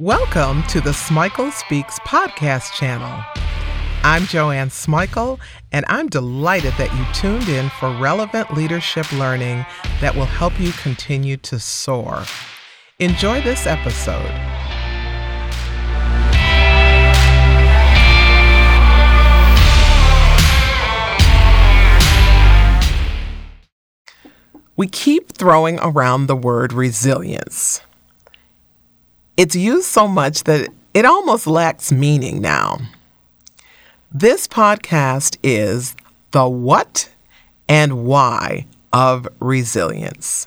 Welcome to the Smikle Speaks podcast channel. I'm Joanne Smikle, and I'm delighted that you tuned in for relevant leadership learning that will help you continue to soar. Enjoy this episode. We keep throwing around the word resilience. It's used so much that it almost lacks meaning now. This podcast is the what and why of resilience.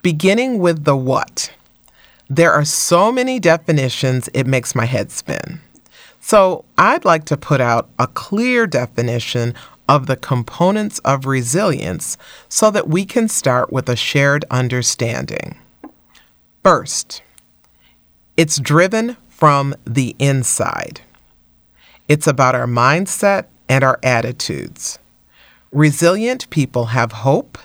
Beginning with the what. There are so many definitions, it makes my head spin. So I'd like to put out a clear definition of the components of resilience so that we can start with a shared understanding. First, it's driven from the inside. It's about our mindset and our attitudes. Resilient people have hope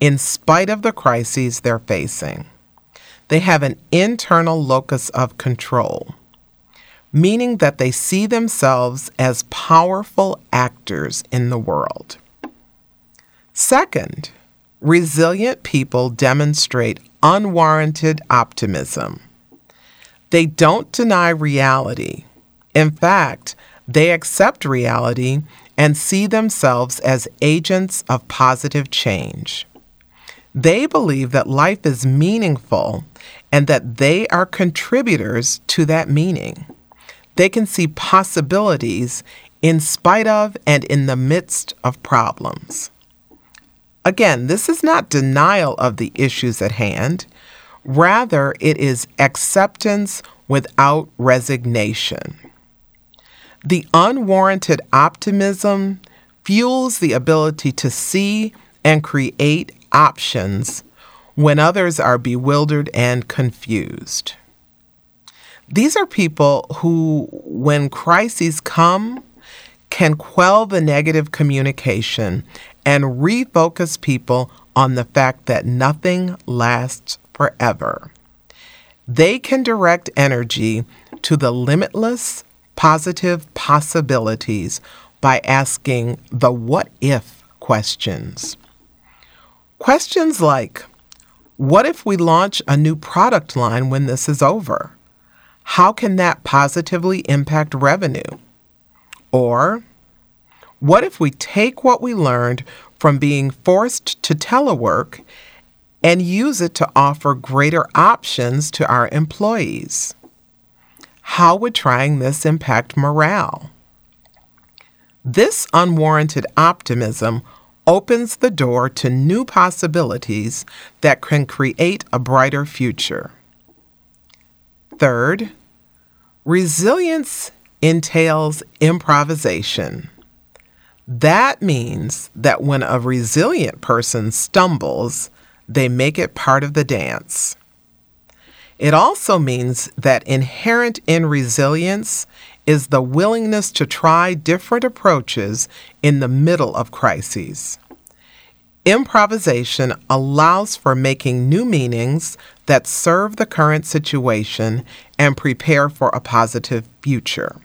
in spite of the crises they're facing. They have an internal locus of control, meaning that they see themselves as powerful actors in the world. Second, resilient people demonstrate unwarranted optimism. They don't deny reality. In fact, they accept reality and see themselves as agents of positive change. They believe that life is meaningful and that they are contributors to that meaning. They can see possibilities in spite of and in the midst of problems. Again, this is not denial of the issues at hand. Rather, it is acceptance without resignation. The unwarranted optimism fuels the ability to see and create options when others are bewildered and confused. These are people who, when crises come, can quell the negative communication and refocus people on the fact that nothing lasts forever. They can direct energy to the limitless, positive possibilities by asking the what if questions. Questions like What if we launch a new product line when this is over? How can that positively impact revenue? Or, what if we take what we learned from being forced to telework and use it to offer greater options to our employees. How would trying this impact morale? This unwarranted optimism opens the door to new possibilities that can create a brighter future. Third, resilience entails improvisation. That means that when a resilient person stumbles, they make it part of the dance. It also means that inherent in resilience is the willingness to try different approaches in the middle of crises. Improvisation allows for making new meanings that serve the current situation and prepare for a positive future.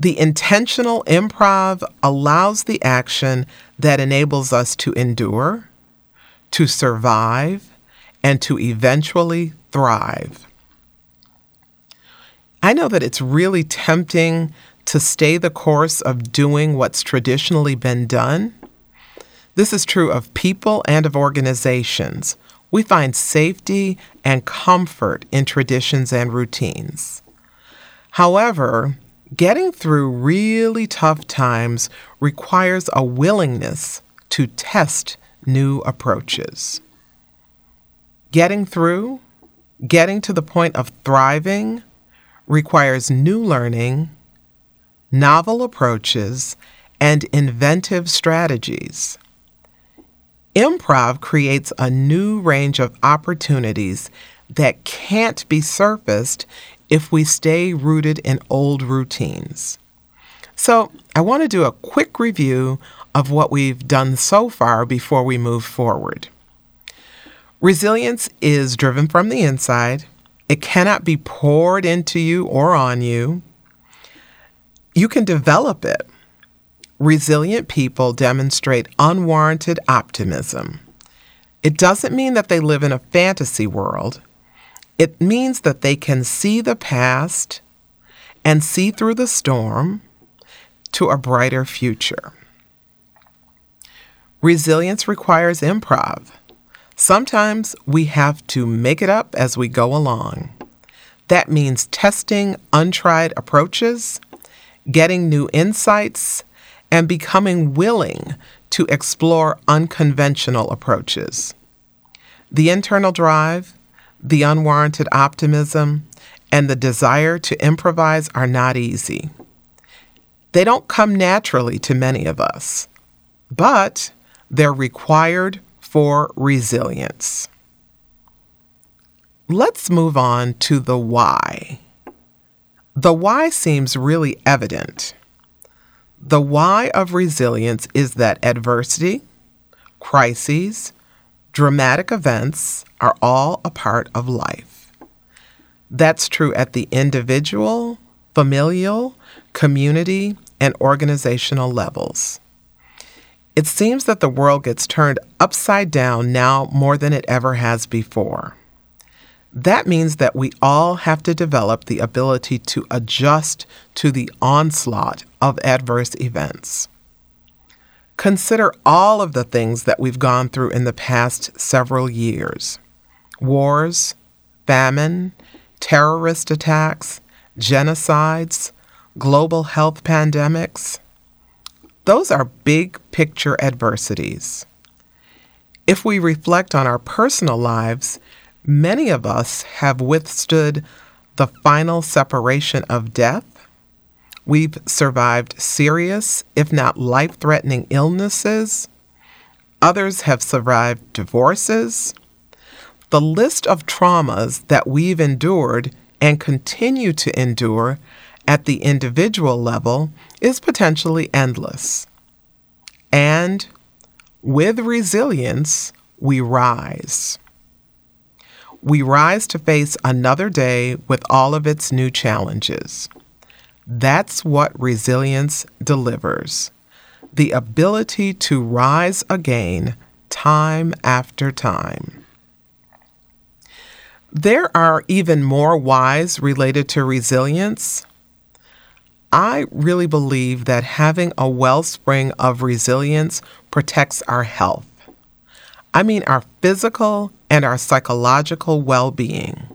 The intentional improv allows the action that enables us to endure, to survive, and to eventually thrive. I know that it's really tempting to stay the course of doing what's traditionally been done. This is true of people and of organizations. We find safety and comfort in traditions and routines. However, getting through really tough times requires a willingness to test new approaches. Getting through, getting to the point of thriving, requires new learning, novel approaches, and inventive strategies. Improv creates a new range of opportunities that can't be surfaced if we stay rooted in old routines. So, I want to do a quick review of what we've done so far before we move forward. Resilience is driven from the inside, It cannot be poured into you or on you. You can develop it. Resilient people demonstrate unwarranted optimism. It doesn't mean that they live in a fantasy world. It means that they can see the past and see through the storm to a brighter future. Resilience requires improv. Sometimes we have to make it up as we go along. That means testing untried approaches, getting new insights, and becoming willing to explore unconventional approaches. The internal drive, the unwarranted optimism, and the desire to improvise are not easy. They don't come naturally to many of us, but they're required for resilience. Let's move on to the why. The why seems really evident. The why of resilience is that adversity, crises, dramatic events are all a part of life. That's true at the individual, familial, community, and organizational levels. It seems that the world gets turned upside down now more than it ever has before. That means that we all have to develop the ability to adjust to the onslaught of adverse events. Consider all of the things that we've gone through in the past several years wars, famine, terrorist attacks, genocides, global health pandemics. Those are big picture adversities. If we reflect on our personal lives, Many of us have withstood the final separation of death. We've survived serious, if not life threatening, illnesses. Others have survived divorces. The list of traumas that we've endured and continue to endure at the individual level is potentially endless. And with resilience, we rise we rise to face another day with all of its new challenges. That's what resilience delivers the ability to rise again time after time. There are even more whys related to resilience. I really believe that having a wellspring of resilience protects our health. I mean, our physical and our psychological well being.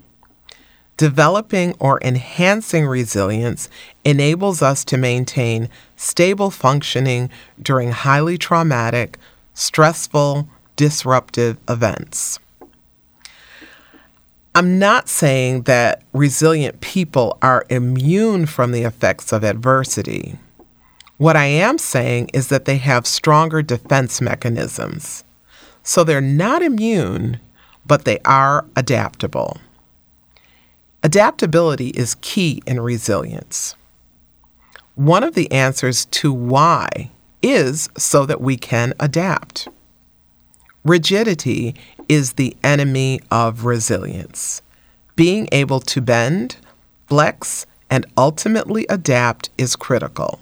Developing or enhancing resilience enables us to maintain stable functioning during highly traumatic, stressful, disruptive events. I'm not saying that resilient people are immune from the effects of adversity. What I am saying is that they have stronger defense mechanisms. So they're not immune, but they are adaptable. Adaptability is key in resilience. One of the answers to why is so that we can adapt. Rigidity is the enemy of resilience. Being able to bend, flex, and ultimately adapt is critical.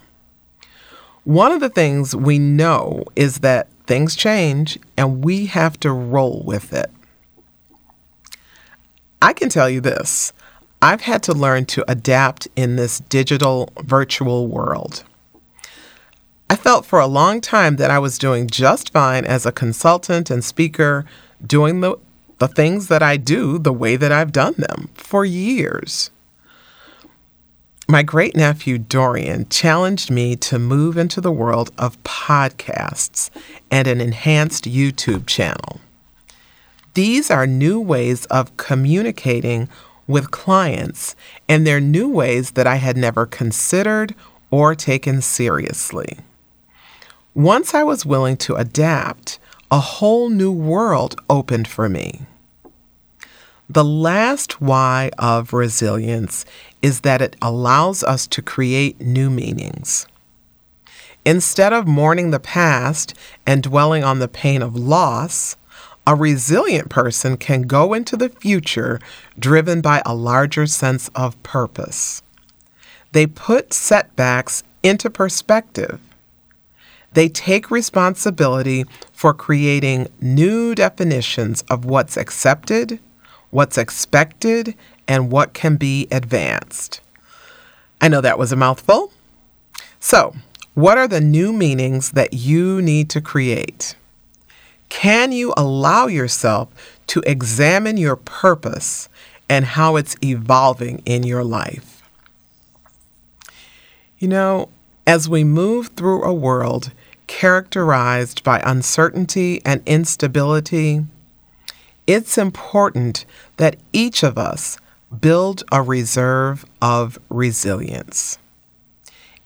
One of the things we know is that things change and we have to roll with it. I can tell you this I've had to learn to adapt in this digital virtual world. I felt for a long time that I was doing just fine as a consultant and speaker, doing the, the things that I do the way that I've done them for years. My great nephew Dorian challenged me to move into the world of podcasts and an enhanced YouTube channel. These are new ways of communicating with clients, and they're new ways that I had never considered or taken seriously. Once I was willing to adapt, a whole new world opened for me. The last why of resilience is that it allows us to create new meanings. Instead of mourning the past and dwelling on the pain of loss, A resilient person can go into the future driven by a larger sense of purpose. They put setbacks into perspective. They take responsibility for creating new definitions of what's accepted, what's expected, and what can be advanced. I know that was a mouthful. So, what are the new meanings that you need to create? Can you allow yourself to examine your purpose and how it's evolving in your life? You know, as we move through a world characterized by uncertainty and instability, it's important that each of us build a reserve of resilience.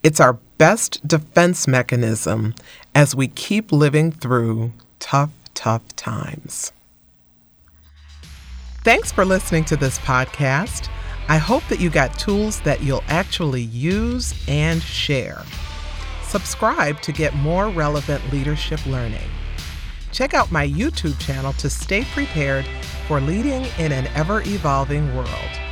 It's our best defense mechanism as we keep living through tough, tough times. Thanks for listening to this podcast. I hope that you got tools that you'll actually use and share. Subscribe to get more relevant leadership learning. Check out my YouTube channel to stay prepared for leading in an ever evolving world.